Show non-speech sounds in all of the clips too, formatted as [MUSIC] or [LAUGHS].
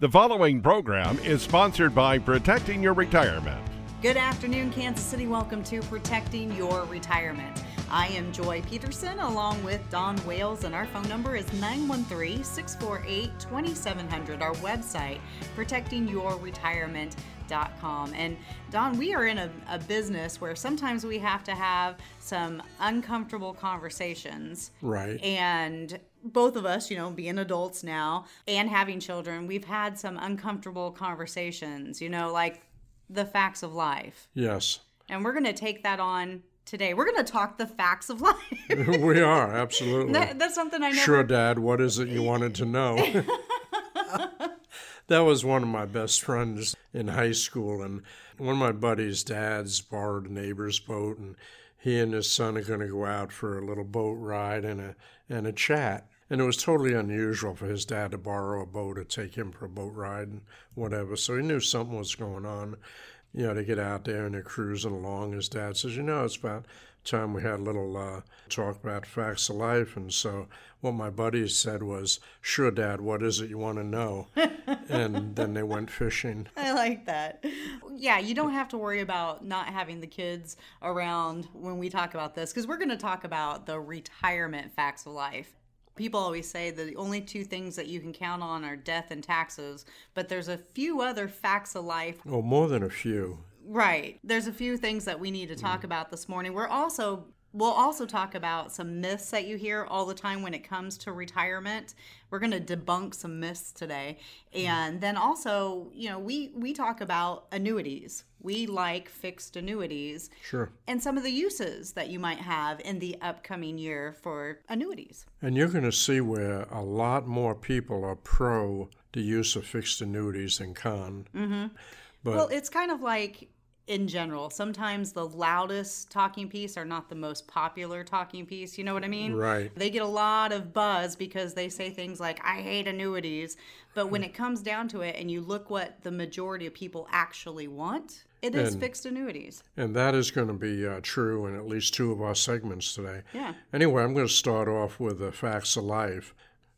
The following program is sponsored by Protecting Your Retirement. Good afternoon, Kansas City. Welcome to Protecting Your Retirement. I am Joy Peterson along with Don Wales, and our phone number is 913 648 2700. Our website, protectingyourretirement.com. And Don, we are in a, a business where sometimes we have to have some uncomfortable conversations. Right. And both of us, you know, being adults now and having children, we've had some uncomfortable conversations, you know, like the facts of life. Yes. And we're going to take that on today. We're going to talk the facts of life. [LAUGHS] we are, absolutely. That, that's something I never. Sure, Dad, what is it you wanted to know? [LAUGHS] that was one of my best friends in high school. And one of my buddies' dads borrowed a neighbor's boat, and he and his son are going to go out for a little boat ride and a, and a chat. And it was totally unusual for his dad to borrow a boat or take him for a boat ride and whatever. So he knew something was going on you know, to get out there and they're cruising along. His dad says, you know, it's about time we had a little uh, talk about facts of life. And so what my buddies said was, sure, Dad, what is it you want to know? [LAUGHS] and then they went fishing. I like that. Yeah, you don't have to worry about not having the kids around when we talk about this because we're going to talk about the retirement facts of life people always say the only two things that you can count on are death and taxes, but there's a few other facts of life. Oh, more than a few. Right. There's a few things that we need to talk mm. about this morning. We're also We'll also talk about some myths that you hear all the time when it comes to retirement. We're going to debunk some myths today. And then also, you know, we we talk about annuities. We like fixed annuities. Sure. And some of the uses that you might have in the upcoming year for annuities. And you're going to see where a lot more people are pro the use of fixed annuities than con. Mm-hmm. But, well, it's kind of like in general. Sometimes the loudest talking piece are not the most popular talking piece. You know what I mean? Right. They get a lot of buzz because they say things like, I hate annuities. But when it comes down to it and you look what the majority of people actually want, it is and, fixed annuities. And that is going to be uh, true in at least two of our segments today. Yeah. Anyway, I'm going to start off with the facts of life.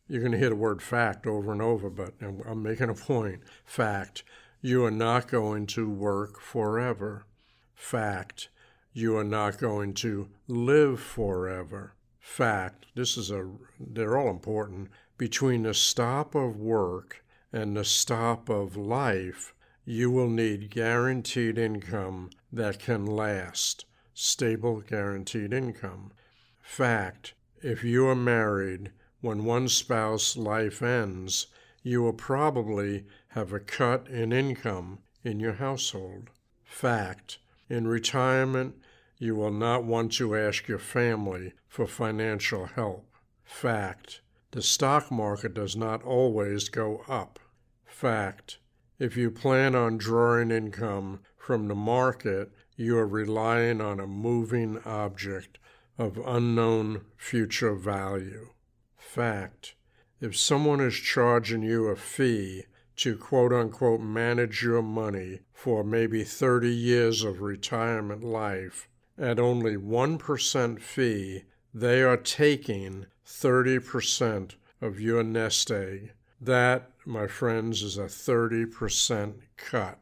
You're going to hear the word fact over and over, but I'm making a point. Fact. You are not going to work forever. Fact. You are not going to live forever. Fact. This is a, they're all important. Between the stop of work and the stop of life, you will need guaranteed income that can last. Stable, guaranteed income. Fact. If you are married, when one spouse life ends, you will probably have a cut in income in your household. Fact In retirement, you will not want to ask your family for financial help. Fact The stock market does not always go up. Fact If you plan on drawing income from the market, you are relying on a moving object of unknown future value. Fact if someone is charging you a fee to quote unquote manage your money for maybe 30 years of retirement life at only 1% fee, they are taking 30% of your nest egg. That, my friends, is a 30% cut.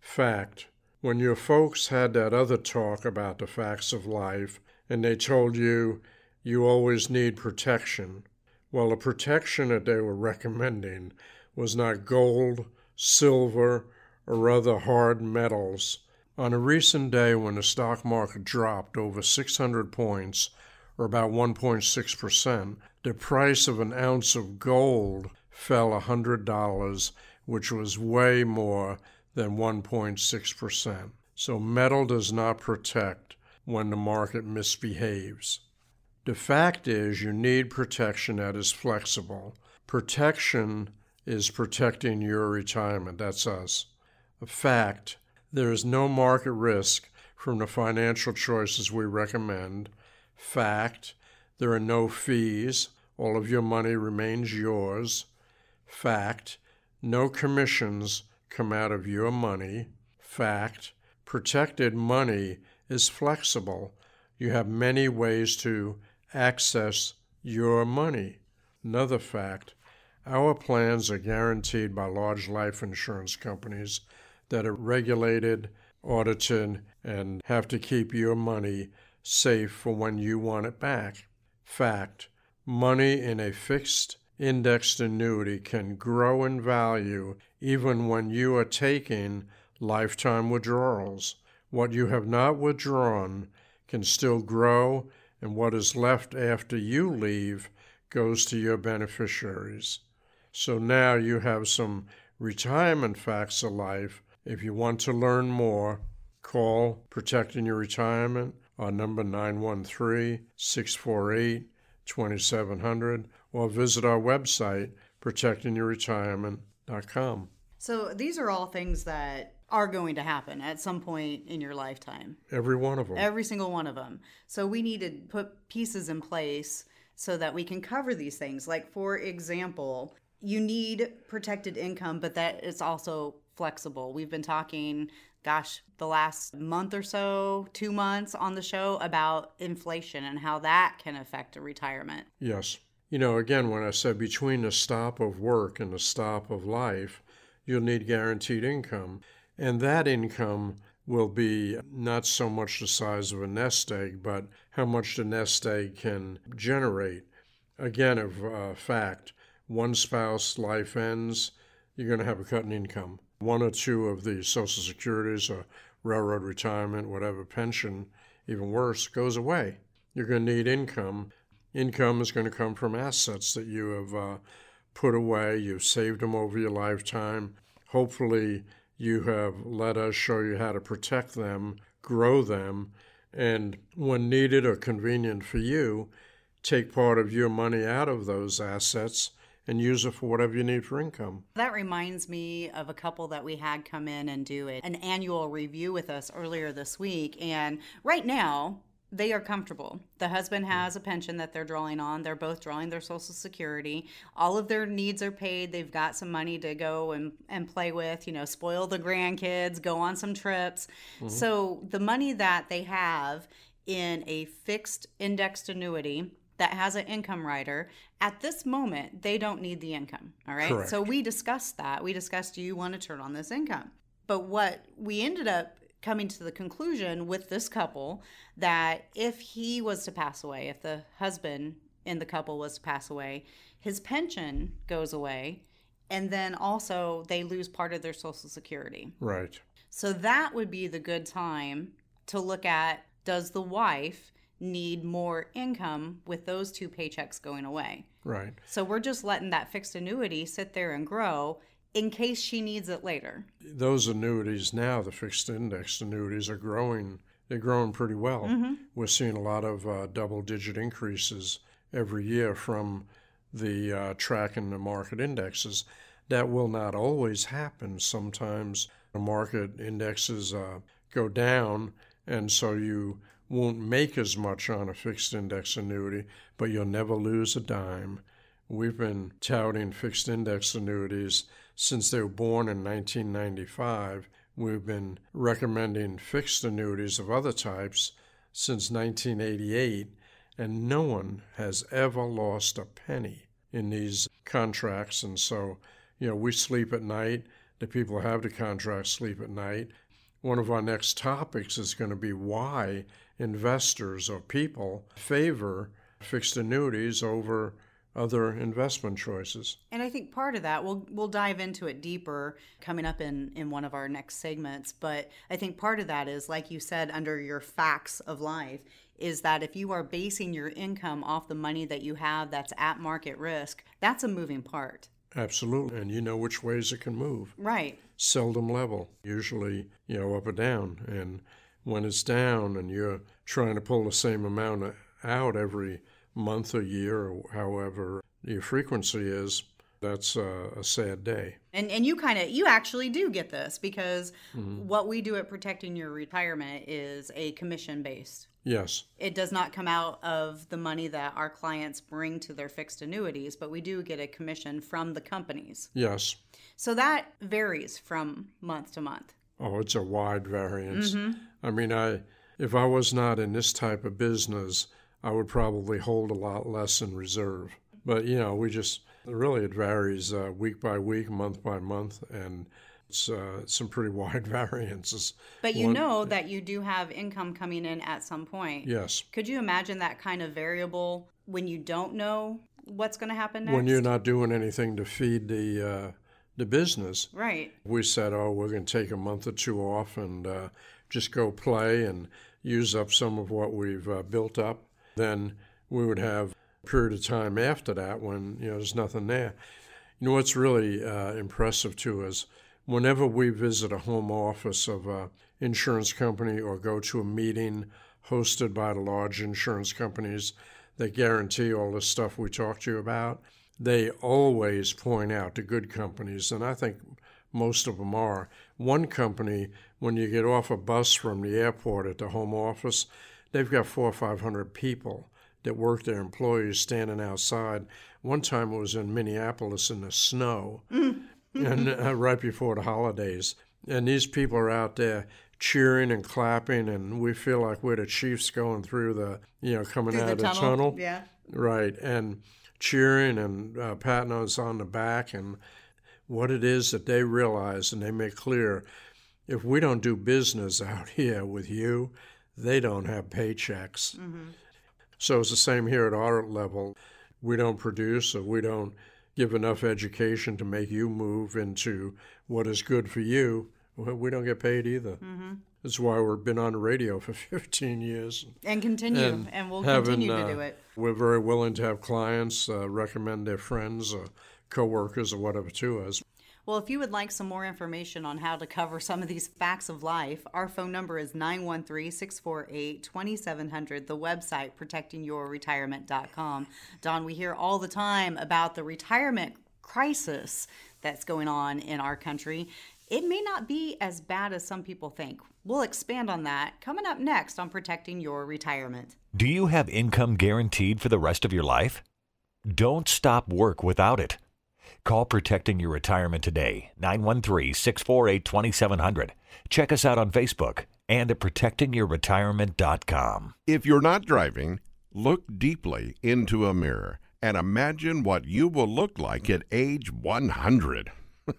Fact when your folks had that other talk about the facts of life and they told you you always need protection, well, the protection that they were [LAUGHS] recommending was not gold, silver, or other hard metals. On a recent day when the stock market dropped over 600 points, or about 1.6%, the price of an ounce of gold fell $100, which was way more than 1.6%. So metal does not protect when the market misbehaves. The fact is, you need protection that is flexible. Protection is protecting your retirement. That's us. A fact, there is no market risk from the financial choices we recommend. Fact, there are no fees. All of your money remains yours. Fact, no commissions come out of your money. Fact, protected money is flexible. You have many ways to access your money. Another fact Our plans are guaranteed by large life insurance companies that are regulated, audited, and have to keep your money safe for when you want it back. Fact money in a fixed indexed annuity can grow in value even when you are taking lifetime withdrawals. What you have not withdrawn can still grow, and what is left after you leave goes to your beneficiaries. So now you have some retirement facts of life. If you want to learn more, call Protecting Your Retirement on number 913 648 2700 or visit our website, protectingyourretirement.com. So these are all things that are going to happen at some point in your lifetime. Every one of them. Every single one of them. So we need to put pieces in place so that we can cover these things. Like, for example, you need protected income, but that is also flexible. We've been talking, gosh, the last month or so, two months on the show about inflation and how that can affect a retirement. Yes. You know, again, when I said between the stop of work and the stop of life, you'll need guaranteed income. And that income will be not so much the size of a nest egg, but how much the nest egg can generate. Again, of uh, fact, one spouse life ends, you're going to have a cut in income. One or two of the Social Securities or railroad retirement, whatever pension, even worse, goes away. You're going to need income. Income is going to come from assets that you have uh, put away, you've saved them over your lifetime. Hopefully, you have let us show you how to protect them, grow them, and when needed or convenient for you, take part of your money out of those assets and use it for whatever you need for income. That reminds me of a couple that we had come in and do an annual review with us earlier this week. And right now, they are comfortable. The husband has a pension that they're drawing on. They're both drawing their Social Security. All of their needs are paid. They've got some money to go and, and play with, you know, spoil the grandkids, go on some trips. Mm-hmm. So the money that they have in a fixed indexed annuity that has an income rider at this moment they don't need the income all right Correct. so we discussed that we discussed do you want to turn on this income but what we ended up coming to the conclusion with this couple that if he was to pass away, if the husband in the couple was to pass away, his pension goes away, and then also they lose part of their Social Security. Right. So that would be the good time to look at does the wife need more income with those two paychecks going away? Right. So we're just letting that fixed annuity sit there and grow in case she needs it later. Those annuities now, the fixed index annuities, are growing. They're growing pretty well. Mm-hmm. We're seeing a lot of uh, double digit increases every year from the uh, tracking the market indexes. That will not always happen. Sometimes the market indexes uh, go down, and so you won't make as much on a fixed index annuity, but you'll never lose a dime. We've been touting fixed index annuities since they were born in 1995, we've been recommending fixed annuities of other types since 1988, and no one has ever lost a penny in these contracts. And so, you know, we sleep at night. The people who have the contracts sleep at night. One of our next topics is going to be why investors or people favor fixed annuities over other investment choices. And I think part of that we'll we'll dive into it deeper coming up in in one of our next segments, but I think part of that is like you said under your facts of life is that if you are basing your income off the money that you have that's at market risk, that's a moving part. Absolutely. And you know which ways it can move. Right. Seldom level, usually, you know, up or down. And when it's down and you're trying to pull the same amount out every month, a year, or however your frequency is, that's a, a sad day. And and you kind of you actually do get this because mm-hmm. what we do at protecting your retirement is a commission based. Yes. It does not come out of the money that our clients bring to their fixed annuities, but we do get a commission from the companies. Yes. So that varies from month to month. Oh, it's a wide variance. Mm-hmm. I mean, I if I was not in this type of business, I would probably hold a lot less in reserve. But, you know, we just Really, it varies uh, week by week, month by month, and it's uh, some pretty [LAUGHS] wide variances. But you One- know that you do have income coming in at some point. Yes. Could you imagine that kind of variable when you don't know what's going to happen next? When you're not doing anything to feed the uh, the business, right. we said, "Oh, we're going to take a month or two off and uh, just go play and use up some of what we've uh, built up." Then we would have a period of time after that when you know there's nothing there. You know what's really uh, impressive to us? Whenever we visit a home office of a insurance company or go to a meeting hosted by the large insurance companies that guarantee all the stuff we talk to you about, they always point out the good companies, and I think most of them are. One company, when you get off a bus from the airport at the home office, they've got four or five hundred people that work there, employees standing outside. One time it was in Minneapolis in the snow, and uh, right before the holidays, and these people are out there cheering and clapping, and we feel like we're the Chiefs going through the, you know, coming Through out the of the tunnel. tunnel. Yeah. Right, and cheering and uh, patting us on the back, and what it is that they realize and they make clear if we don't do business out [LAUGHS] here with you, they don't have paychecks. So it's the same here at our level. We don't produce or we don't give enough education to make you move into what is good for you. Well, we don't get paid either. That's why we've been on the radio for [LAUGHS] 15 years. And continue, and, And we'll having, continue to uh, do it. We're very willing to have clients uh, recommend their friends or coworkers or whatever to us. Well, if you would like some more information on how to cover some of these facts of life, our phone number is 913 648 2700, the website protectingyourretirement.com. Don, we hear all the time about the retirement crisis that's going on in our country. It may not be as bad as some people think. We'll expand on that coming up next on Protecting Your Retirement. Do you have income guaranteed for the rest of your life? Don't stop work without it. Call Protecting Your Retirement today, 913 648 2700. Check us out on Facebook and at protectingyourretirement.com. If you're not driving, look deeply into a mirror and imagine what you will look like at age 100. [LAUGHS]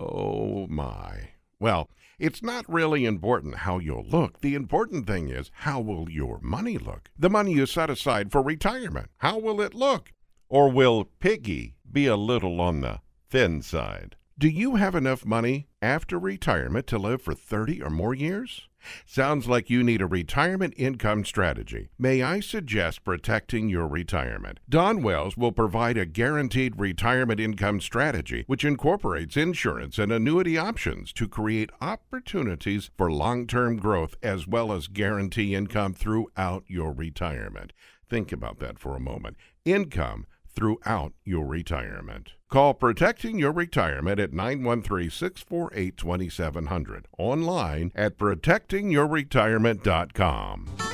oh my. Well, it's not really important how you'll look. The important thing is how will your money look? The money you set aside for retirement. How will it look? Or will Piggy be a little on the thin side? Do you have enough money after retirement to live for 30 or more years? Sounds like you need a retirement income strategy. May I suggest protecting your retirement? Don Wells will provide a guaranteed retirement income strategy which incorporates insurance and annuity options to create opportunities for long term growth as well as guarantee income throughout your retirement. Think about that for a moment. Income throughout your retirement. Call Protecting Your Retirement at 913 648 2700. Online at protectingyourretirement.com.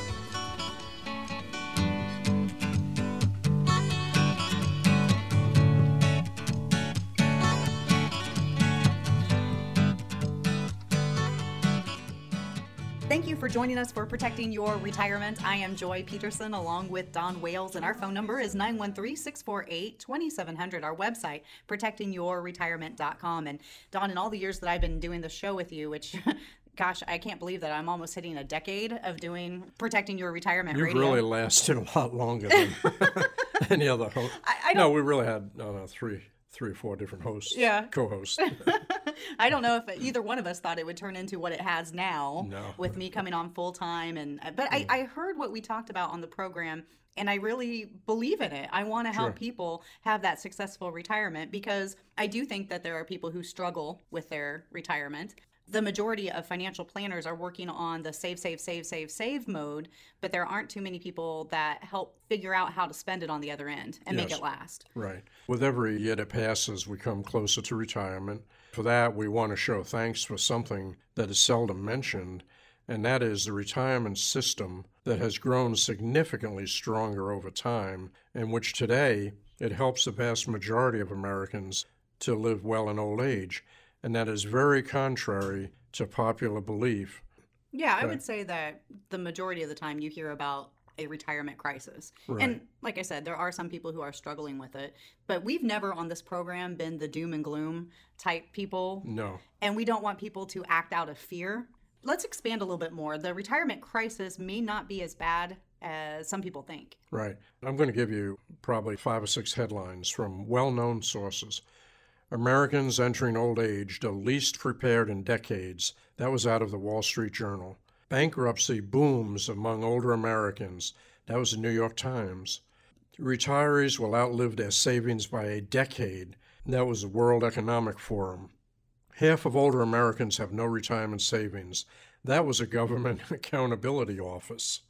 Thank you for joining us for Protecting Your Retirement. I am Joy Peterson along with Don Wales, and our phone number is 913 648 2700. Our website, protectingyourretirement.com. And Don, in all the years that I've been doing the show with you, which [LAUGHS] Gosh, I can't believe that I'm almost hitting a decade of doing protecting your retirement You've radio. really lasted a lot longer than [LAUGHS] [LAUGHS] any other host. I- I no, we really had no, no, three, three or four different hosts. Yeah. co-hosts. [LAUGHS] I don't know if either one of us thought it would turn into what it has now No. with me coming on full time and but I, mm. I heard what we talked about on the program and I really believe in it. I want to help Sure. people have that successful retirement because I do think that there are people who struggle with their retirement. The majority of financial planners are working on the save, save, save, save, save mode, but there aren't too many people that help figure out how to spend it on the other end and make it last. Right. With every year that passes, we come closer to retirement. For that, we want to show thanks for something that is seldom mentioned, and that is the retirement system that has grown significantly stronger over time, in which today it helps the vast majority of Americans to live well in old age. And that is very contrary to popular belief. Yeah, I would say that the majority of the time you hear about a retirement crisis. Right. And like I said, there are some people who are struggling with it, but we've never on this program been the doom and gloom type people. No. And we don't want people to act out of fear. Let's expand a little bit more. The retirement crisis may not be as bad as some people think. Right. I'm going to give you probably five or six headlines from well known sources. Americans entering old age, the least prepared in decades. That was out of the Wall Street Journal. Bankruptcy booms among older Americans. That was the New York Times. Retirees will outlive their savings by a decade. That was the World Economic Forum. Half of older Americans have no retirement savings. That was a government [LAUGHS] accountability office.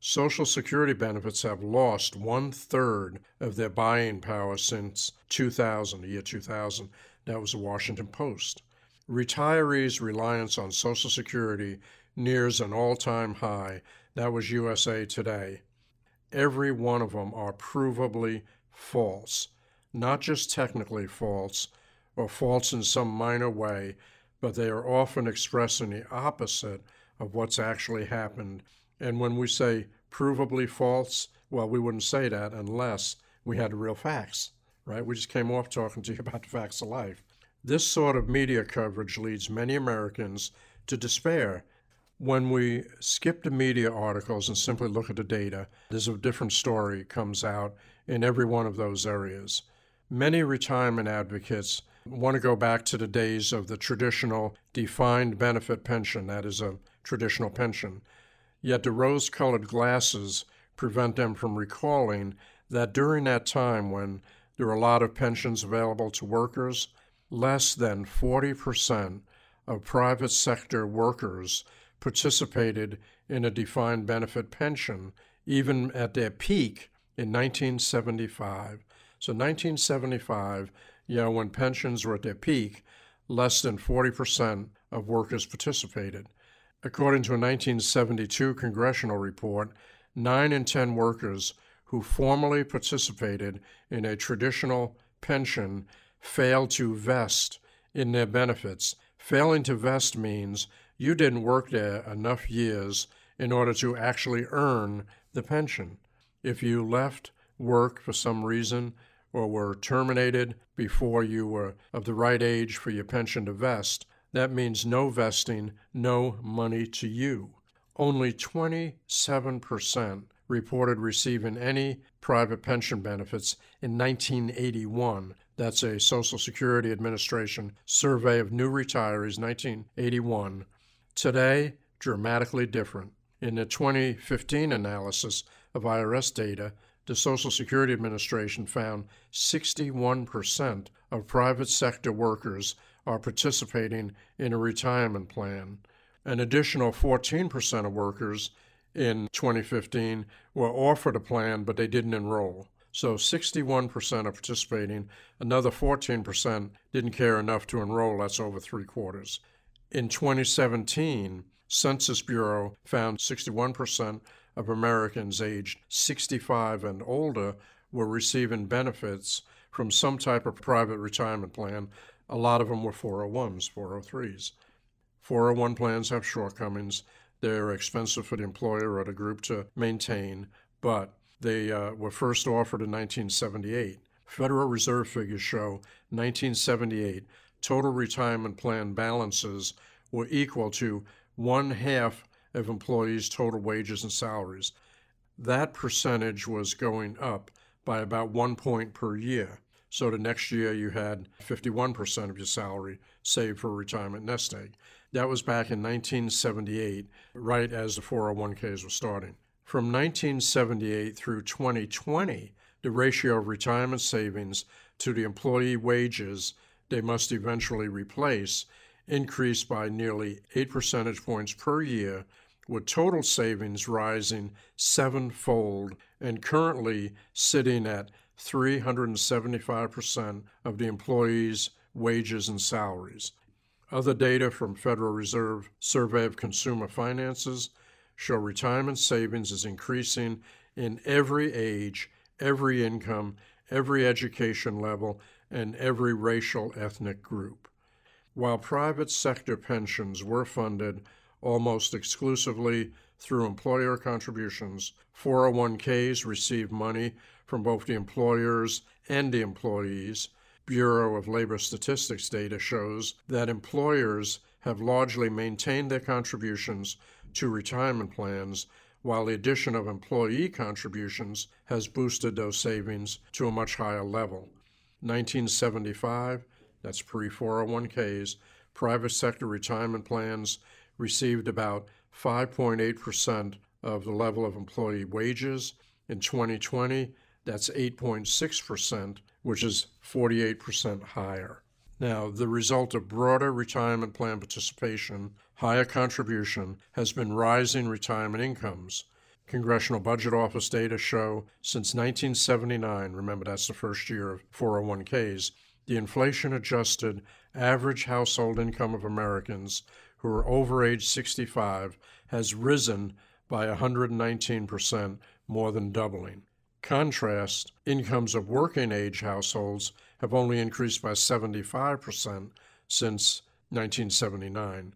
Social Security benefits have lost one third of their buying power since 2000, the year 2000. That was the Washington Post. Retirees' reliance on Social Security nears an all time high. That was USA Today. Every one of them are provably false, not just technically false or false in some minor way, but they are often expressing the opposite of what's actually happened and when we say provably false, well, we wouldn't say that unless we had real facts, right? We just came off talking to you [LAUGHS] about the facts of life. This sort of media coverage leads many Americans to despair. When we skip the media articles and simply look at the data, there's a different story comes out in every one of those areas. Many retirement advocates want to go back to the days of the traditional defined benefit pension, that is a traditional pension. Yet the rose colored glasses prevent them from recalling that during that time when there were a lot of pensions available to workers, less than 40% of private sector workers participated in a defined benefit pension, even at their peak in 1975. So, 1975, you know, when pensions were at their peak, less than 40% of workers participated. According to a 1972 congressional report, 9 in 10 workers who formerly participated in a traditional pension failed to vest in their benefits. Failing to vest means you didn't work there enough years in order to actually earn the pension. If you left work for some reason or were terminated before you were of the right age for your pension to vest, that means no vesting, no money to you. Only 27% reported receiving any private pension benefits in 1981. That's a Social Security Administration survey of new retirees, 1981. Today, dramatically different. In the 2015 analysis of IRS data, the Social Security Administration found 61% of private sector workers are participating in a retirement plan. An additional 14% of workers in 2015 were offered a plan, but they didn't enroll. So 61% are participating. Another 14% didn't care enough to enroll. That's over three quarters. In 2017, Census Bureau found 61% of Americans aged 65 and older were receiving benefits from some type of private retirement plan a lot of them were 401s, 403s. 401 plans have shortcomings. They're expensive for the employer or the group to maintain, but they uh, were first offered in 1978. Federal Reserve figures show 1978 total retirement plan balances were equal to one half of employees' total wages and salaries. That percentage was going up by about one point per year. So the next year you had 51% of your salary saved for retirement nest egg. That was back in 1978, right as the 401ks were starting. From 1978 through 2020, the ratio of retirement savings to the employee wages they must eventually replace increased by nearly 8 percentage points per year, with total savings rising sevenfold and currently sitting at 375% of the employees' wages and salaries. Other data from Federal Reserve Survey of Consumer Finances show retirement savings is increasing in every age, every income, every education level, and every racial ethnic group. While private sector pensions were funded almost exclusively through employer contributions. 401ks received money from both the employers and the employees. Bureau of Labor Statistics data shows that employers have largely maintained their contributions to retirement plans, while the addition of employee contributions has boosted those savings to a much higher level. 1975, that's pre 401ks, private sector retirement plans received about 5.8% of the level of employee wages. In 2020, that's 8.6%, which is 48% higher. Now, the result of broader retirement plan participation, higher contribution, has been rising retirement incomes. Congressional Budget Office data show since 1979, remember that's the first year of 401ks, the inflation adjusted average household income of Americans who are over age 65 has risen by 119%, more than doubling. Contrast, incomes of working age households have only increased by 75% since 1979.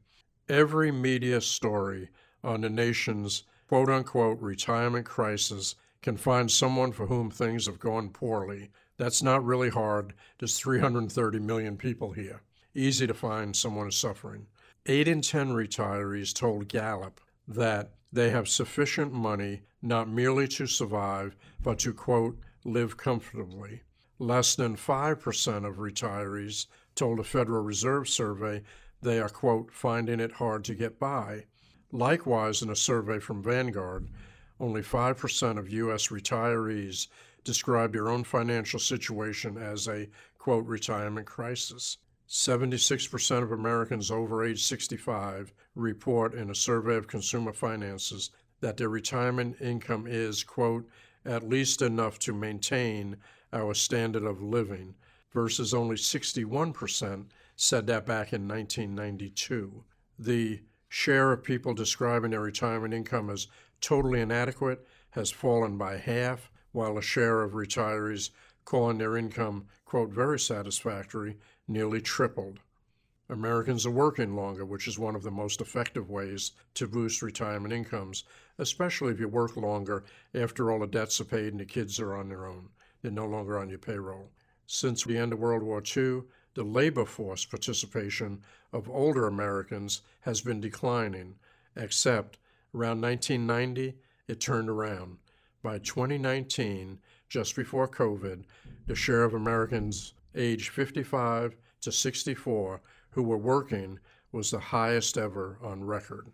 Every media story on the nation's quote unquote retirement crisis can find someone for whom things have gone poorly. That's not really hard. There's 330 million people here. Easy to find someone is suffering. Eight in 10 retirees told Gallup that they have sufficient money not merely to survive, but to, quote, live comfortably. Less than 5% of retirees told a Federal Reserve survey they are, quote, finding it hard to get by. Likewise, in a survey from Vanguard, only 5% of U.S. retirees described their own financial situation as a, quote, retirement crisis. 76% of Americans over age 65 report in a survey of consumer finances that their retirement income is, quote, at least enough to maintain our standard of living, versus only 61% said that back in 1992. The share of people describing their retirement income as totally inadequate has fallen by half, while the share of retirees calling their income, quote, very satisfactory nearly tripled. Americans are working longer, which is one of the most effective ways to boost retirement incomes, especially if you work longer after all the debts are paid and the kids are on their own. They're no longer on your payroll. Since the end of World War II, the labor force participation of older Americans has been declining, except around 1990, it turned around. By 2019, just before COVID, the share of Americans aged 55 to 64 who were working was the highest ever on record.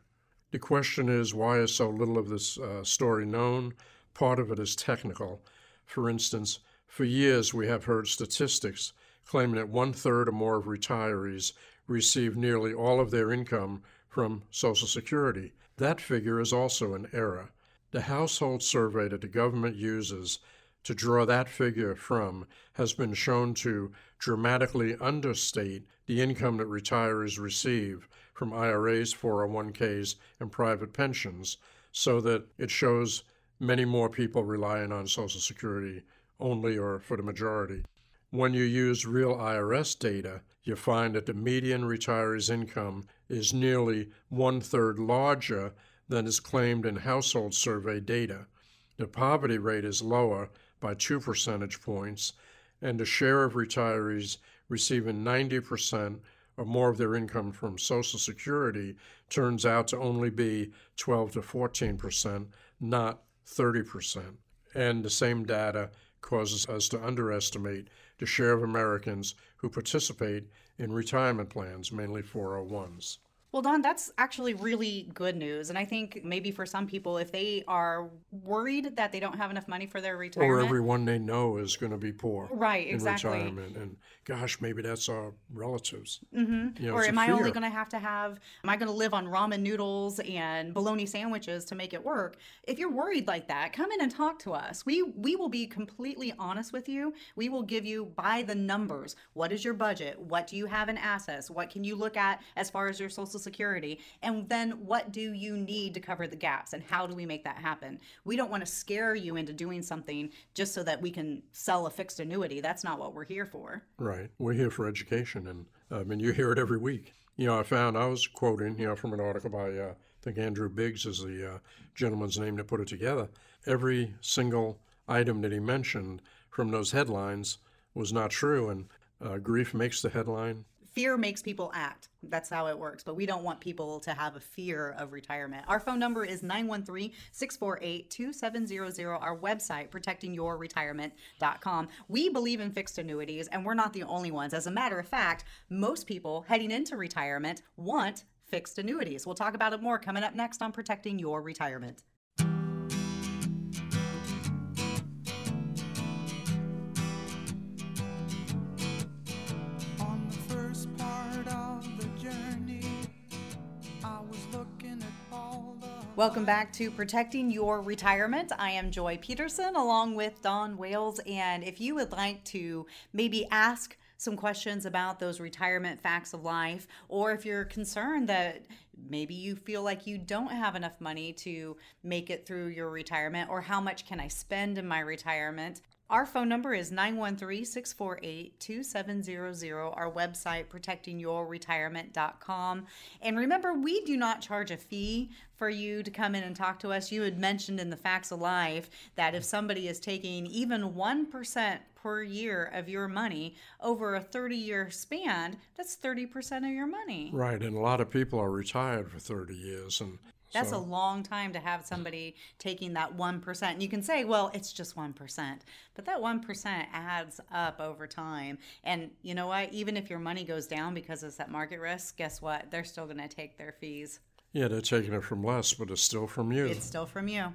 The question is why is so little of this uh, story known? Part of it is technical. For instance, for years we have heard statistics claiming that one third or more of retirees receive nearly all of their income from Social Security. That figure is also an error. The household survey that the government uses to draw that figure from has been shown to dramatically understate the income that retirees receive from IRAs, 401ks, and private pensions, so that it shows many more people relying on Social Security only or for the majority. When you use real IRS data, you find that the median retiree's income is nearly one third larger than is claimed in household survey data. The poverty rate is lower by two percentage points, and the share of retirees receiving 90% or more of their income from Social Security turns out to only be 12 to 14%, not 30%. And the same data causes us to underestimate the share of Americans who participate in retirement plans, mainly 401s. Well, Don, that's actually really good news. And I think maybe for some people, if they are worried that they don't have enough money for their retirement, or everyone they know is going to be poor, right? In exactly. retirement, and gosh, maybe that's our relatives. Mm-hmm. You know, or am I only going to have to have? Am I going to live on ramen noodles and bologna sandwiches to make it work? If you're worried like that, come in and talk to us. We we will be completely honest with you. We will give you by the numbers. What is your budget? What do you have in assets? What can you look at as far as your social Social Security? And then what do you need to cover the gaps? And how do we make that happen? We don't want to scare you into doing something just so that we can sell a fixed annuity. That's not what we're here for. Right. We're here for education and I mean, you hear it every week. You know, I found I was quoting, you know, from an article by uh, I think Andrew Biggs is the uh, gentleman's name that put it together. Every single item that he mentioned from those headlines was not true, and uh, grief makes the headline. Fear makes people act. That's how it works. But we don't want people to have a fear of retirement. Our phone number is 913 648 2700. Our website, protectingyourretirement.com. We believe in fixed annuities, and we're not the only ones. As a matter of fact, most people heading into retirement want fixed annuities. We'll talk about it more coming up next on Protecting Your Retirement. Welcome back to Protecting Your Retirement. I am Joy Peterson along with Don Wales. And if you would like to maybe ask some questions about those retirement facts of life, or if you're concerned that maybe you feel like you don't have enough money to make it through your retirement, or how much can I spend in my retirement, our phone number is 913 648 2700. Our website, protectingyourretirement.com. And remember, we do not charge a fee for you to come in and talk to us. You had mentioned in the Facts of Life that if somebody is taking even 1% per year of your money over a 30 year span, that's 30% of your money. Right. And a lot of people are retired for 30 years. And that's so. a long time to have somebody taking that 1%. And you can say, well, it's just 1%. But that 1% adds up over time. And you know what? Even if your money goes down because it's at market risk, guess what? They're still going to take their fees. Yeah, they're taking it from less, but it's still from you. It's still from you.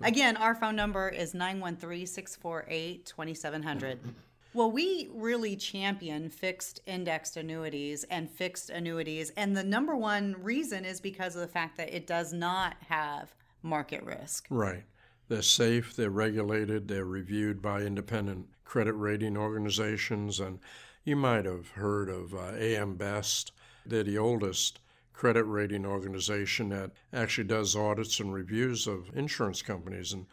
Again, our phone number is 913 648 2700. Well, we really champion fixed indexed annuities and fixed annuities. And the number one reason is because of the fact that it does not have market risk. Right. They're safe, they're regulated, they're reviewed by independent credit rating organizations. And you might have heard of uh, AM Best. They're the oldest credit rating organization that actually does audits and reviews of insurance companies. And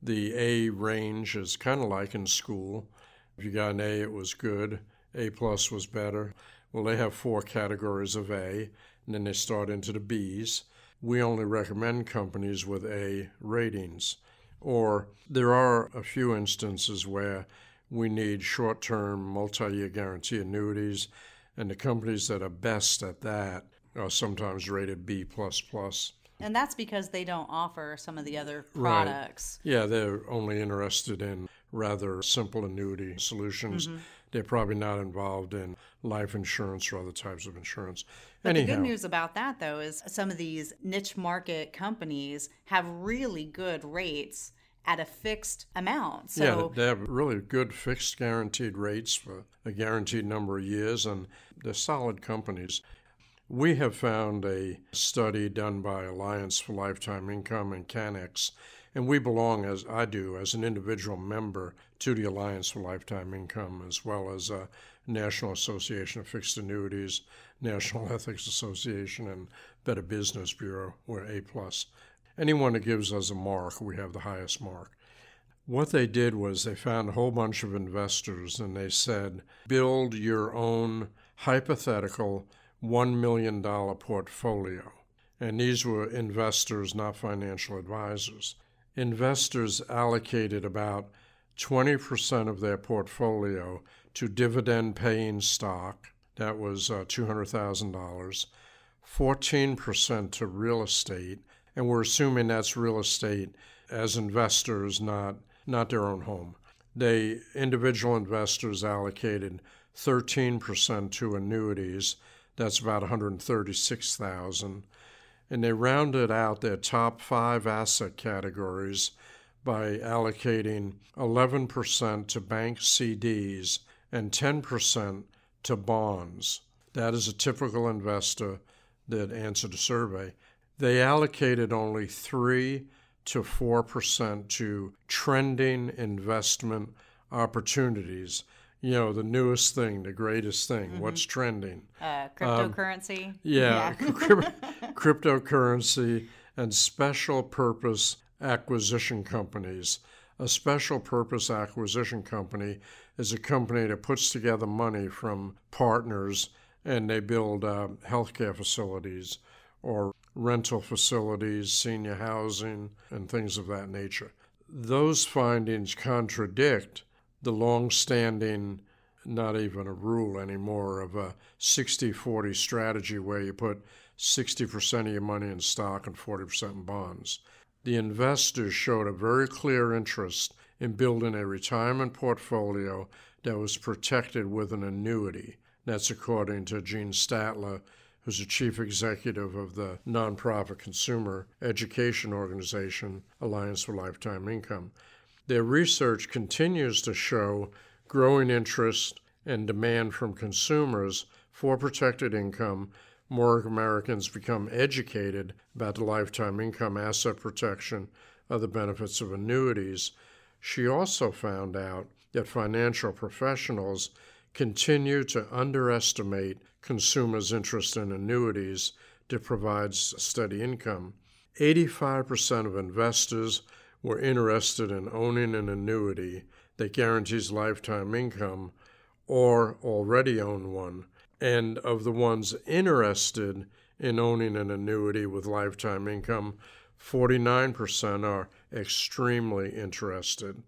the A range is kind of like in school if you got an A, it was good. A plus was better. Well, they have four categories of A, and then they start into the Bs. We only recommend companies with A ratings. Or there are a few instances where we need short term, multi year guarantee annuities, and the companies that are best at that are sometimes rated B. And that's because they don't offer some of the other products. Right. Yeah, they're only interested in rather simple annuity solutions. Mm-hmm. They're probably not involved in life insurance or other types of insurance. But Anyhow, the good news about that, though, is some of these niche market companies have really good rates at a fixed amount. So, yeah, they have really good fixed guaranteed rates for a guaranteed number of years, and they're solid companies. We have found a study done by Alliance for Lifetime Income and CANNEX and we belong, as I do, as an individual member to the Alliance for Lifetime Income, as well as a National Association of Fixed Annuities, National Ethics Association, and Better Business Bureau. We're A plus. Anyone that gives us a mark, we have the highest mark. What they did was they found a whole bunch of investors and they said, build your own hypothetical $1 million portfolio. And these were investors, not financial advisors investors allocated about 20% of their portfolio to dividend paying stock. That was uh, $200,000. 14% to real estate. And we're assuming that's real estate as investors, not, not their own home. They individual investors allocated 13% to annuities. That's about 136,000 and they rounded out their top five asset categories by allocating 11% to bank CDs and 10% to bonds. That is a typical investor that answered a survey. They allocated only 3 to 4% to trending investment opportunities you know the newest thing the greatest thing mm-hmm. what's trending uh, cryptocurrency um, yeah, yeah. [LAUGHS] cryptocurrency and special purpose acquisition companies a special purpose acquisition company is a company that puts together money from partners and they build uh, healthcare facilities or rental facilities, senior housing, and things of that nature. Those findings contradict the long standing, not even a rule anymore, of a 60 40 strategy where you put 60% of your money in stock and 40% in bonds. The investors showed a very clear interest in building a retirement portfolio that was protected with an annuity. That's according to Jean Statler, who's the chief executive of the nonprofit consumer education organization Alliance for Lifetime Income. Their research continues to show growing interest and demand from consumers for protected income. More Americans become educated about the lifetime income asset protection, other benefits of annuities. She also found out that financial professionals continue to underestimate consumers' interest in annuities that provides steady income. 85% of investors were interested in owning an annuity that guarantees lifetime income or already own one. And of the ones interested in owning an annuity with lifetime income, 49% are extremely interested.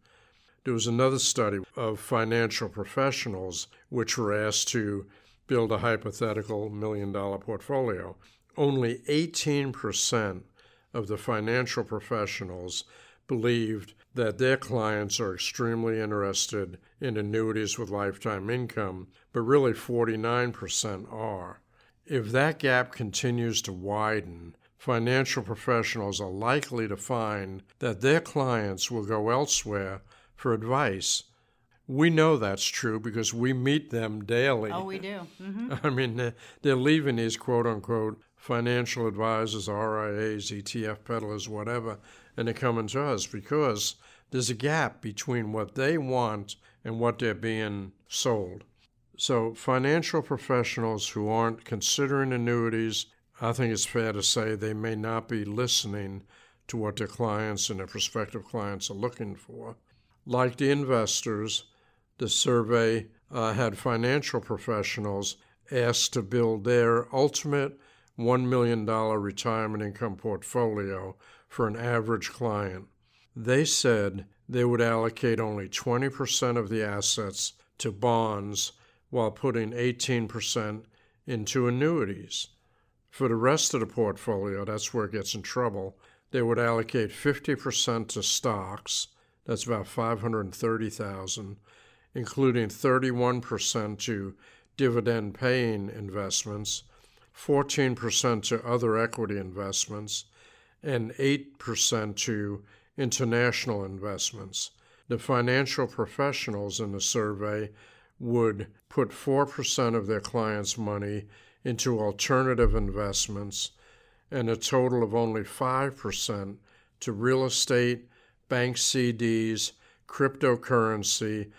There was another study of financial professionals which were asked to build a hypothetical million dollar portfolio. Only 18% of the financial professionals believed that their clients are extremely interested in annuities with lifetime income, but really 49% are. If that gap continues to widen, financial professionals are likely to find that their clients will go elsewhere for advice. We know that's true because we meet them daily. Oh, we do. Mm-hmm. [LAUGHS] I mean, they're leaving these quote unquote financial advisors, RIAs, ETF peddlers, whatever, and they're coming to us because there's a gap between what they want and what they're being sold. So, financial professionals who aren't considering annuities, I think it's fair to say they may not be listening to what their clients and their prospective clients are looking for. Like the investors, the survey uh, had financial professionals asked to build their ultimate $1 million retirement income portfolio for an average client. They said they would allocate only 20% of the assets to bonds while putting 18% into annuities. For the rest of the portfolio, that's where it gets in trouble, they would allocate 50% to stocks, that's about 530,000, including 31% to dividend paying investments, 14% to other equity investments, and 8% to international investments. The financial professionals in the survey would put 4% of their clients' money into alternative investments and a total of only 5% to real estate bank CDs, cryptocurrency,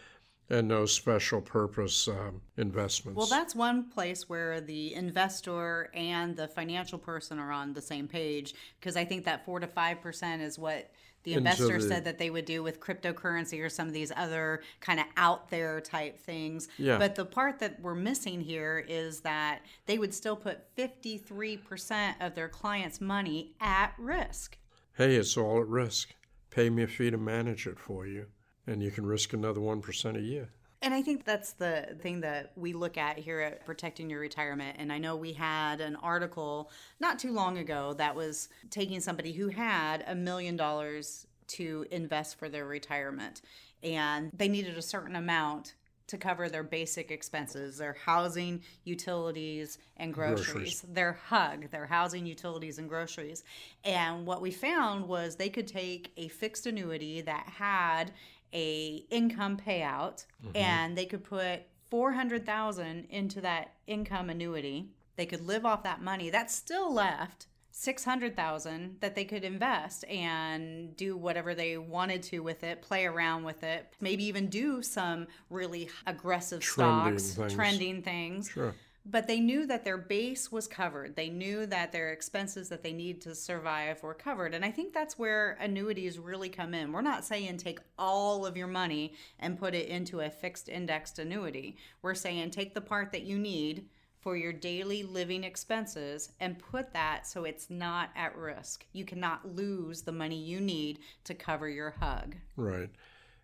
and no special purpose um, investments. Well, that's one place where the investor and the financial person are on the same page because I think that four to five percent is what the investor the, said that they would do with cryptocurrency or some of these other kind of out there type things. Yeah. But the part that we're missing here is that they would still put 53% of their clients' money at risk. Hey, it's all at risk pay me a fee to manage it for you, and you can risk another 1% a year. And I think that's the thing that we look at here at Protecting Your Retirement. And I know we had an article not too long ago that was taking somebody who had a million dollars to invest for their retirement. And they needed a certain amount to cover their basic expenses their housing, utilities, and groceries. groceries. Their HUG, their housing, utilities, and groceries. And what we found was they could take a fixed annuity that had a income payout mm-hmm. and they could put 400,000 into that income annuity. They could live off that money. That's still left 600,000 that they could invest and do whatever they wanted to with it, play around with it, maybe even do some really aggressive trending stocks, things. trending things. Sure. But they knew that their base was covered. They knew that their expenses that they need to survive were covered. And I think that's where annuities really come in. We're not saying take all of your money and put it into a fixed indexed annuity. We're saying take the part that you need for your daily living expenses and put that so it's not at risk. You cannot lose the money you need to cover your hug. Right.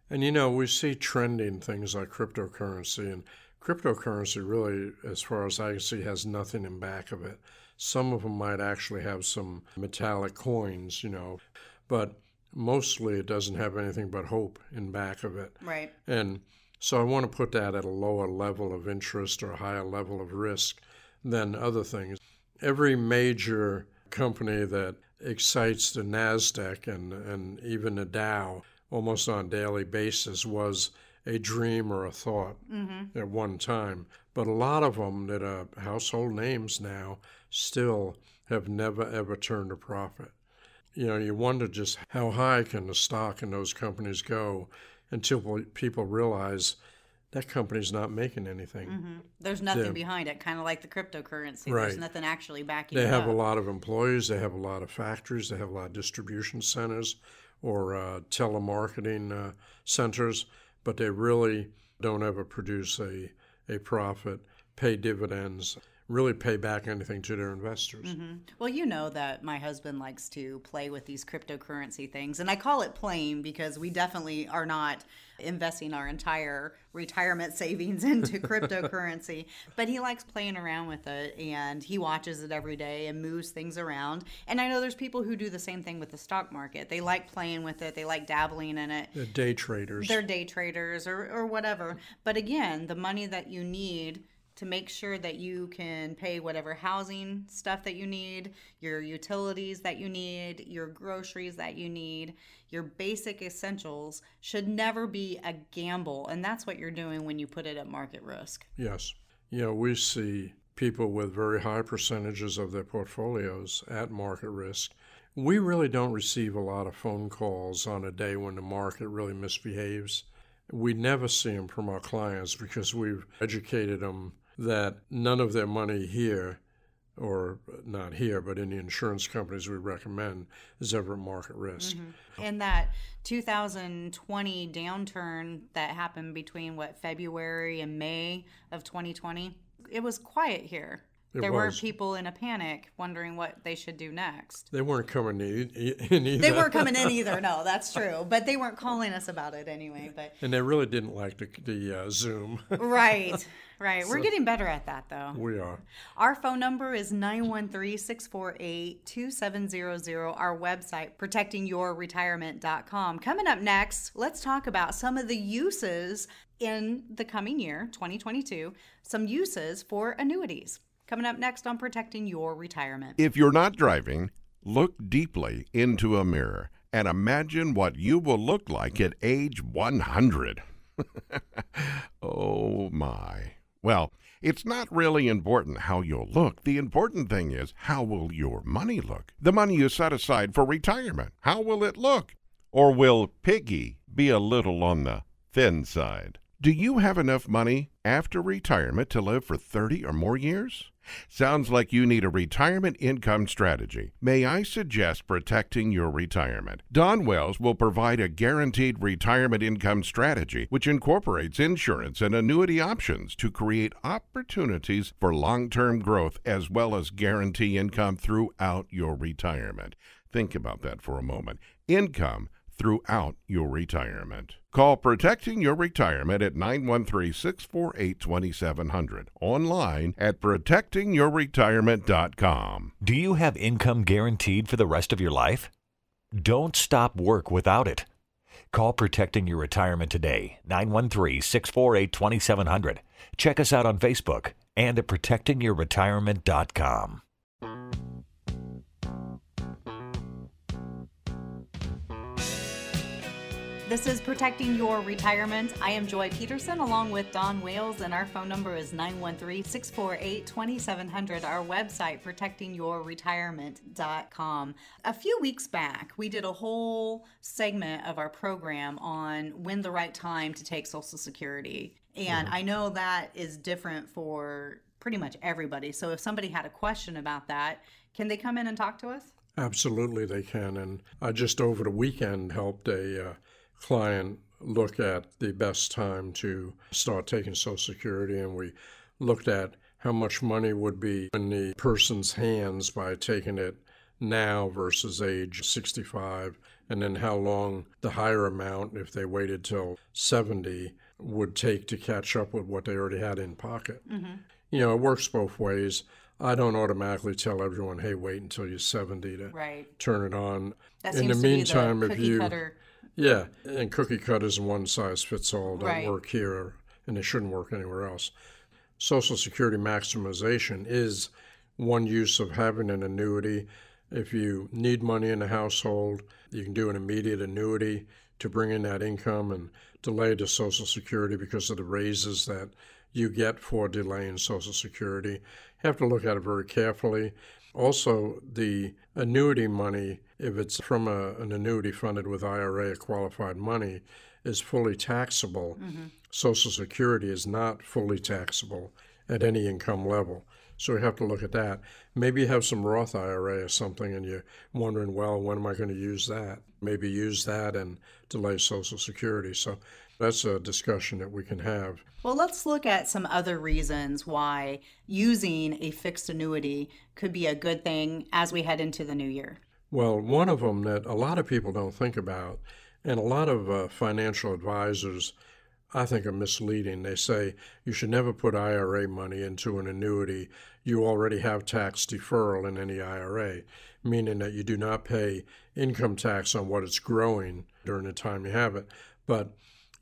And you know, we see trending things like cryptocurrency, and cryptocurrency really, as far as I can see, has nothing in back of it. Some of them might actually have some metallic coins, you know, but mostly it doesn't have anything but hope in back of it. Right. And so I want to put that at a lower level of interest or a higher level of risk than other things. Every major company that excites the NASDAQ and, and even the Dow almost on a daily basis was a dream or a thought mm-hmm. at one time. But a lot of them that are household names now still have never ever turned a profit. You know, you wonder just how high can the stock in those companies go until people realize that company's not making anything. Mm-hmm. There's nothing behind it, kind of like the cryptocurrency. Right. There's nothing actually backing they have up. a lot of employees, they have a lot of factories, they have a lot of distribution centers or uh, telemarketing uh, centers, but they really don't ever produce a, a profit, pay dividends really pay back anything to their investors. Mm-hmm. Well, you know that my husband likes to play with these cryptocurrency things, and I call it playing because we definitely are not investing our entire retirement [LAUGHS] savings into cryptocurrency, but he likes playing around with it and he watches it every day and moves things around. And I know there's people who do the same thing with the stock market. They like playing with it, they like dabbling in it. They're day traders. They're day traders or, or whatever. But again, the money that you need to make sure that you can pay whatever housing stuff that you need, your utilities that you need, your groceries that you need, your basic essentials should never be a gamble. And that's what you're doing when you put it at market risk. Yes. Know, we see people with very high percentages of their portfolios at market risk. We really don't receive a lot of phone calls on a day when the market really misbehaves. We never see them from our clients because we've educated them that none of their money here, or not here, but in the insurance companies we recommend, is ever at market risk. Mm-hmm. And that 2020 downturn that happened between what February and May of 2020, it was quiet here. It there was. were people in a panic wondering what they should do next. They weren't coming in either. They weren't coming in [LAUGHS] either. No, that's true. But they weren't calling us about it anyway. But and they really didn't like the, the uh, Zoom. [LAUGHS] right, right. We're getting better at that though. we are. Our phone number is 913-648-2700. Our website protectingyourretirement.com. Coming up next, let's talk about some of the uses in the coming year, 2022, some uses for annuities. Coming up next on Protecting Your Retirement. If you're not driving, look deeply into a mirror and imagine what you will look like at age 100. [LAUGHS] oh my. Well, it's not really important how you'll look. The important thing is how will your money look? The money you set aside for retirement. How will it look? Or will piggy be a little on the thin side? Do you have enough money after retirement to live for 30 or more years? Sounds like you need a retirement income strategy. May I suggest protecting your retirement? Don Wells will provide a guaranteed retirement income strategy which incorporates insurance and annuity options to create opportunities for long term growth as well as guarantee income throughout your retirement. Think about that for a moment. Income throughout your retirement. Call Protecting Your Retirement at 913 648 2700. Online at protectingyourretirement.com. Do you have income guaranteed for the rest of your life? Don't stop work without it. Call Protecting Your Retirement today, 913 648 2700. Check us out on Facebook and at protectingyourretirement.com. This is Protecting Your Retirement. I am Joy Peterson along with Don Wells, and our phone number is 913 648 2700. Our website, protectingyourretirement.com. A few weeks back, we did a whole segment of our program on when the right time to take Social Security. And I know that is different for pretty much everybody. So if somebody had a question about that, can they come in and talk to us? Absolutely, they can. And I just over the weekend helped a uh, client look at the best time to start taking Social Security, and we looked at how much money would be in the person's hands by taking it now versus age 65, and then how long the higher amount, if they waited till 70, would take to catch up with what they already had in pocket. Mm-hmm. You know, it works both ways. I don't automatically tell everyone, "Hey, wait until you're 70 to Right. turn it on." That in seems the meantime, the if you cutter. Yeah, and cookie cutters and one size fits all don't Right. work here, and they shouldn't work anywhere else. Social Security maximization is one use of having an annuity. If you need money in the household, you can do an immediate annuity to bring in that income and delay the Social Security because of the raises that you get for delaying Social Security. You have to look at it very carefully. Also, the annuity money, if it's from a, an annuity funded with IRA qualified money, is fully taxable. Mm-hmm. Social Security is not fully taxable at any income level. So we have to look at that. Maybe you have some Roth IRA or something and you're wondering, well, when am I going to use that? Maybe use that and delay Social Security. So that's a discussion that we can have. Well, let's look at some other reasons why using a fixed annuity could be a good thing as we head into the new year. Well, one of them that a lot of people don't think about, and a lot of uh, financial advisors, I think, are misleading. They say you should never put IRA money into an annuity. You already have tax deferral in any IRA, meaning that you do not pay income tax on what it's growing during the time you have it. But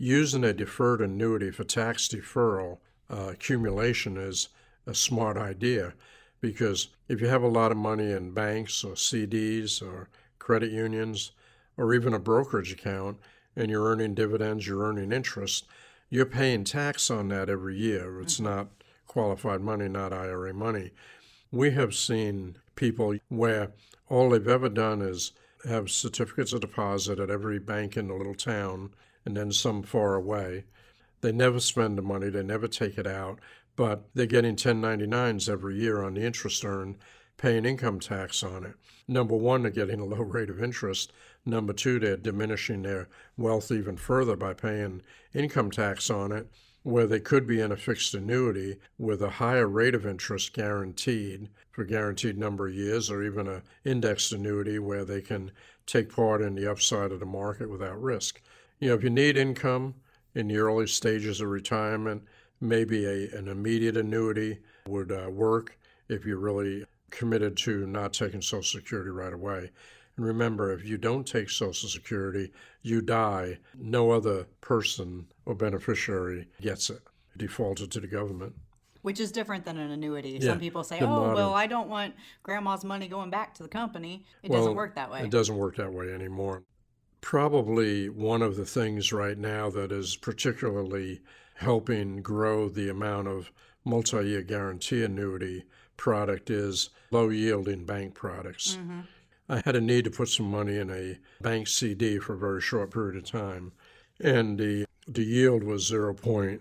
using a deferred annuity for tax deferral uh, accumulation is a smart idea because if you have a lot of money in banks or CDs or credit unions or even a brokerage account and you're earning dividends, you're earning interest, you're paying tax on that every year. It's not qualified money, not IRA money. We have seen people where all they've ever done is have certificates of deposit at every bank in the little town and then some far away. They never spend the money, they never take it out, but they're getting 1099s every year on the interest earned, paying income tax on it. Number one, they're getting a low rate of interest. Number two, they're diminishing their wealth even further by paying income tax on it, where they could be in a fixed annuity with a higher rate of interest guaranteed for a guaranteed number of years, or even a indexed annuity where they can take part in the upside of the market without risk. You know, if you need income in the early stages of retirement, maybe a, an immediate annuity would uh, work if you're really committed to not taking Social Security right away. And remember, if you don't take Social Security, you die. No other person or beneficiary gets it, defaulted to the government. Which is different than an annuity. Yeah, Some people say, oh, modern- well, I don't want grandma's money going back to the company. It Well, doesn't work that way. It doesn't work that way anymore. Probably one of the things right now that is particularly helping grow the amount of multi year guarantee annuity product is low yielding bank products. Mm-hmm. I had a need to put some money in a bank CD for a very short period of time, and the the yield was 0.15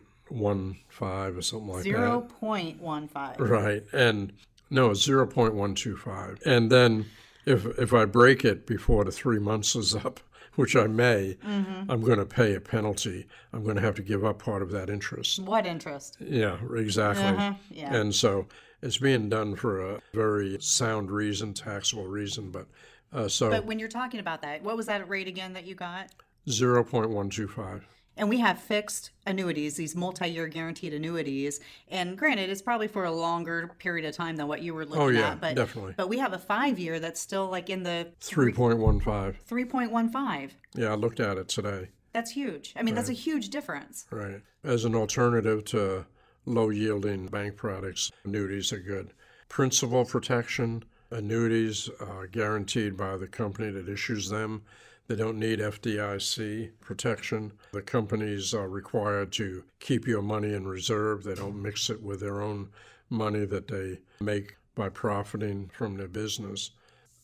or something like that. Zero point one five. Right. And no, 0.125. And then if if I break it before the 3 months is up, which I may, I'm going to pay a penalty. I'm going to have to give up part of that interest. What interest? Yeah, exactly. Uh-huh, yeah. And so it's being done for a very sound reason, taxable reason, but uh, so But when you're talking about that, what was that rate again that you got? 0.125. And we have fixed annuities, these multi-year guaranteed annuities. And granted, it's probably for a longer period of time than what you were oh, looking Oh, yeah, at. But definitely. But we have a five-year that's still like in the 3.15. three point one five. Yeah, I looked at it today. That's huge. I mean, that's a huge difference. Right. As an alternative to low yielding bank products, annuities are good. Principal protection, annuities are guaranteed by the company that issues them. They don't need FDIC protection. The companies are required to keep your money in reserve. They don't mix it with their own money that they make by profiting from their business.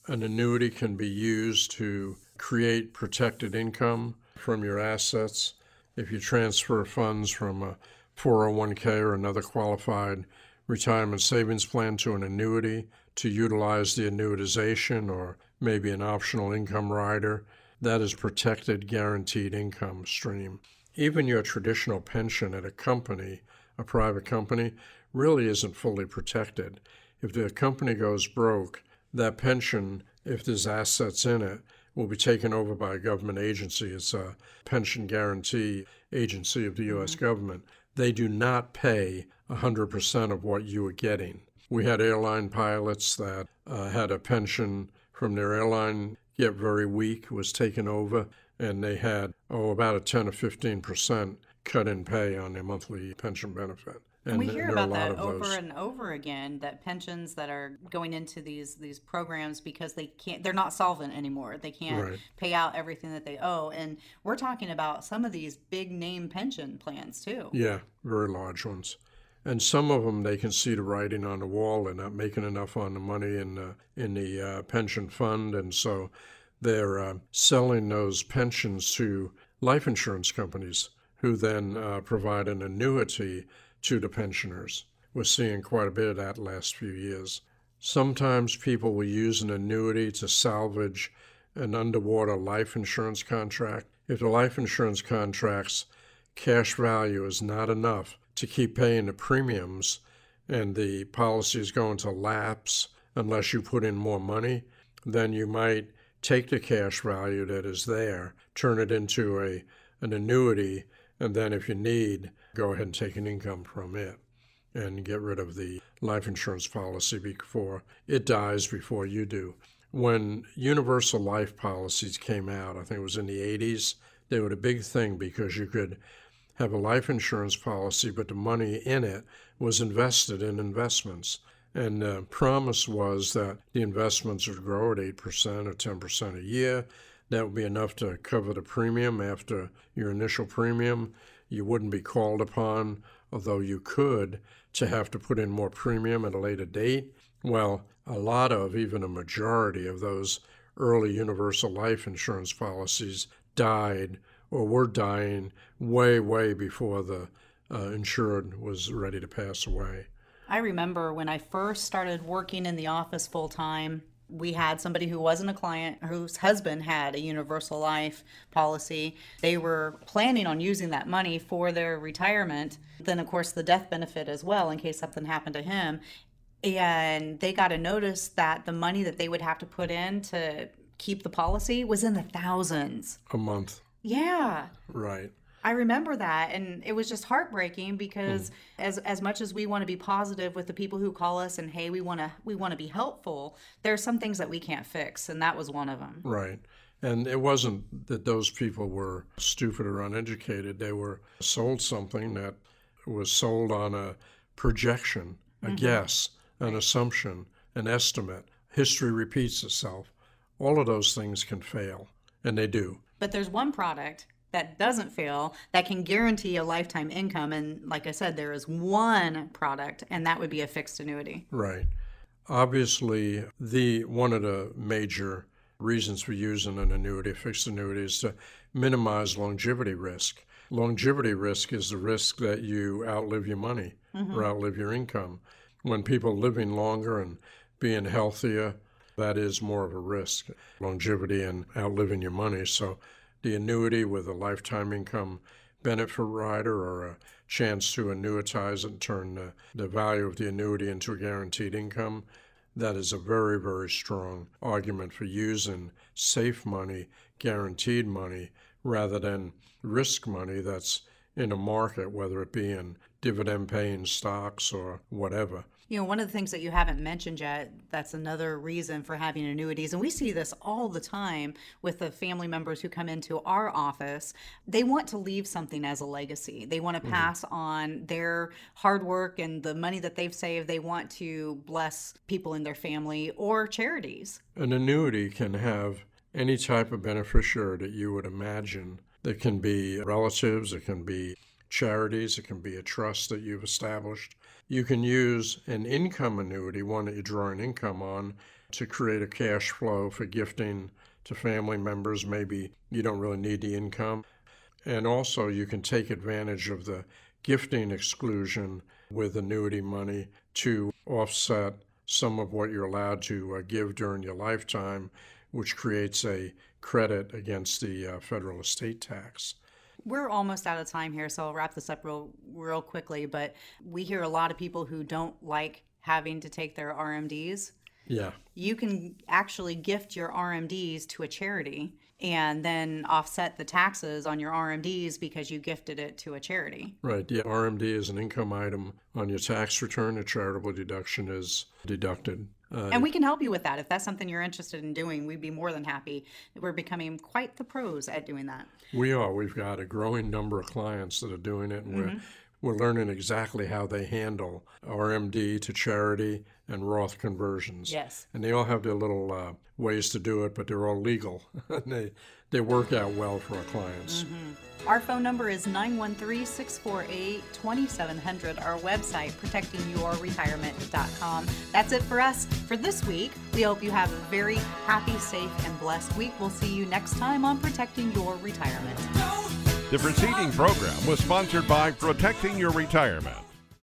An annuity can be used to create protected income from your assets. If you transfer funds from a 401k or another qualified retirement savings plan to an annuity to utilize the annuitization or maybe an optional income rider, that is protected guaranteed income stream. Even your traditional pension at a company, a private company, really isn't fully protected. If the company goes broke, that pension, if there's assets in it, will be taken over by a government agency. It's a pension guarantee agency of the U.S. Mm-hmm. government. They do not pay 100% of what you are getting. We had airline pilots that uh, had a pension from their airline get very weak, was taken over, and they had, oh, about a 10 or 15% cut in pay on their monthly pension benefit. And, we hear about that over those. and over again that pensions that are going into these these programs because they can't they're not solvent anymore. They can't right. pay out everything that they owe. And we're talking about some of these big name pension plans too. Yeah, very large ones. And some of them they can see the writing on the wall. They're not making enough on the money in the in the uh, pension fund, and so they're uh, selling those pensions to life insurance companies, who then uh, provide an annuity to the pensioners. We're seeing quite a bit of that last few years. Sometimes people will use an annuity to salvage an underwater life insurance contract. If the life insurance contract's cash value is not enough to keep paying the premiums and the policy is going to lapse unless you put in more money, then you might take the cash value that is there, turn it into a an annuity, and then if you need, go ahead and take an income from it and get rid of the life insurance policy before it dies before you do. When universal life policies came out, I think it was in the 80s, they were a big thing because you could have a life insurance policy, but the money in it was invested in investments. And the promise was that the investments would grow at 8% or 10% a year. That would be enough to cover the premium after your initial premium you wouldn't be called upon, although you could, to have to put in more premium at a later date. Well, a lot of, even a majority of those early universal life insurance policies died or were dying way, way before the uh, insured was ready to pass away. I remember when I first started working in the office full time, we had somebody who wasn't a client whose husband had a universal life policy. They were planning on using that money for their retirement. Then, of course, the death benefit as well, in case something happened to him. And they got a notice that the money that they would have to put in to keep the policy was in the thousands a month. Yeah. Right. I remember that and it was just heartbreaking because mm. as as much as we want to be positive with the people who call us and hey we want to we want to be helpful there are some things that we can't fix and that was one of them. Right. And it wasn't that those people were stupid or uneducated. They were sold something that was sold on a projection, a mm-hmm. guess, an right. assumption, an estimate. History repeats itself. All of those things can fail, and they do. But there's one product that doesn't fail that can guarantee a lifetime income and like i said there is one product and that would be a fixed annuity. Right. Obviously the one of the major reasons for using an annuity a fixed annuity is to minimize longevity risk. Longevity risk is the risk that you outlive your money mm-hmm. or outlive your income. When people living longer and being healthier that is more of a risk longevity and outliving your money so the annuity with a lifetime income benefit rider or a chance to annuitize and turn the, the value of the annuity into a guaranteed income, that is a very, very strong argument for using safe money, guaranteed money, rather than risk money that's in a market, whether it be in dividend paying stocks or whatever. You know, one of the things that you haven't mentioned yet, that's another reason for having annuities. And we see this all the time with the family members who come into our office. They want to leave something as a legacy. They want to mm-hmm. pass mm-hmm. on their hard work and the money that they've saved. They want to bless people in their family or charities. An annuity can have any type of beneficiary that you would imagine. That can be relatives, it can be charities, it can be a trust that you've established you can use an income annuity, one that you draw an income on, to create a cash flow for gifting to family members. Maybe you don't really need the income. And also, you can take advantage of the gifting exclusion with annuity money to offset some of what you're allowed to uh, give during your lifetime, which creates a credit against the uh, federal estate tax. We're almost out of time here, so I'll wrap this up real real quickly. But we hear a lot of people who don't like having to take their RMDs. Yeah. You can actually gift your RMDs to a charity and then offset the taxes on your RMDs because you gifted it to a charity. Right. Yeah. RMD is an income item on your tax return. A charitable deduction is deducted. Uh, and we can help you with that. If that's something you're interested in doing, we'd be more than happy. We're becoming quite the pros at doing that. We are. We've got a growing number of clients that are doing it, and mm-hmm. we're we're learning exactly how they handle RMD to charity and Roth conversions. Yes. And they all have their little uh, ways to do it, but they're all legal. [LAUGHS] and they, they work out well for our clients. Mm-hmm. Our phone number is 913 648 2700. Our website, protectingyourretirement.com. That's it for us for this week. We hope you have a very happy, safe, and blessed week. We'll see you next time on Protecting Your Retirement. The preceding program was sponsored by Protecting Your Retirement.